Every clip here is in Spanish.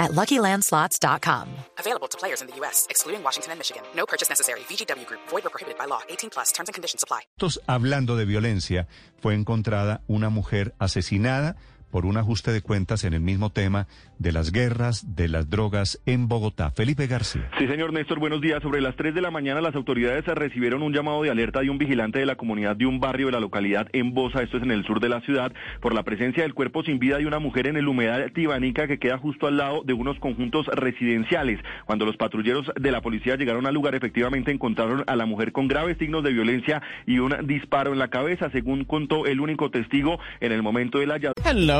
at LuckyLandSlots.com. Available to players in the U.S., excluding Washington and Michigan. No purchase necessary. VGW Group. Void or prohibited by law. 18 plus. Terms and conditions apply. Hablando de violencia, fue encontrada una mujer asesinada por un ajuste de cuentas en el mismo tema de las guerras, de las drogas en Bogotá. Felipe García. Sí, señor Néstor, buenos días. Sobre las 3 de la mañana las autoridades recibieron un llamado de alerta de un vigilante de la comunidad de un barrio de la localidad en Bosa, esto es en el sur de la ciudad, por la presencia del cuerpo sin vida de una mujer en el humedal Tibanica que queda justo al lado de unos conjuntos residenciales. Cuando los patrulleros de la policía llegaron al lugar, efectivamente encontraron a la mujer con graves signos de violencia y un disparo en la cabeza, según contó el único testigo en el momento de la Hello,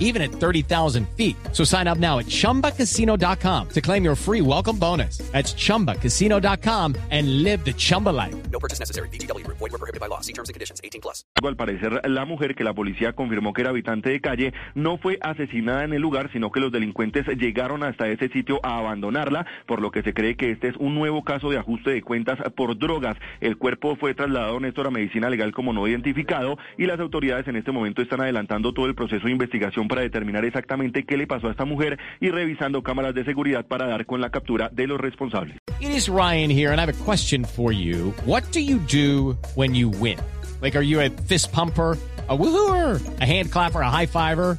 even at 30,000 feet. So sign up now at chumbacasino.com to claim your free welcome bonus. That's chumbacasino.com and live the Chumba life. No purchase necessary. VGW, void, were prohibited by law. See terms and conditions 18 plus. Al parecer, la mujer que la policía confirmó que era habitante de calle no fue asesinada en el lugar, sino que los delincuentes llegaron hasta ese sitio a abandonarla, por lo que se cree que este es un nuevo caso de ajuste de cuentas por drogas. El cuerpo fue trasladado, Néstor, a medicina legal como no identificado y las autoridades en este momento están adelantando todo el proceso de investigación para determinar exactamente qué le pasó a esta mujer y revisando cámaras de seguridad para dar con la captura de los responsables. It is Ryan here, and I have a question for you. What do you do when you win? Like, are you a fist pumper? a woohooer, a hand clapper, a high fiver.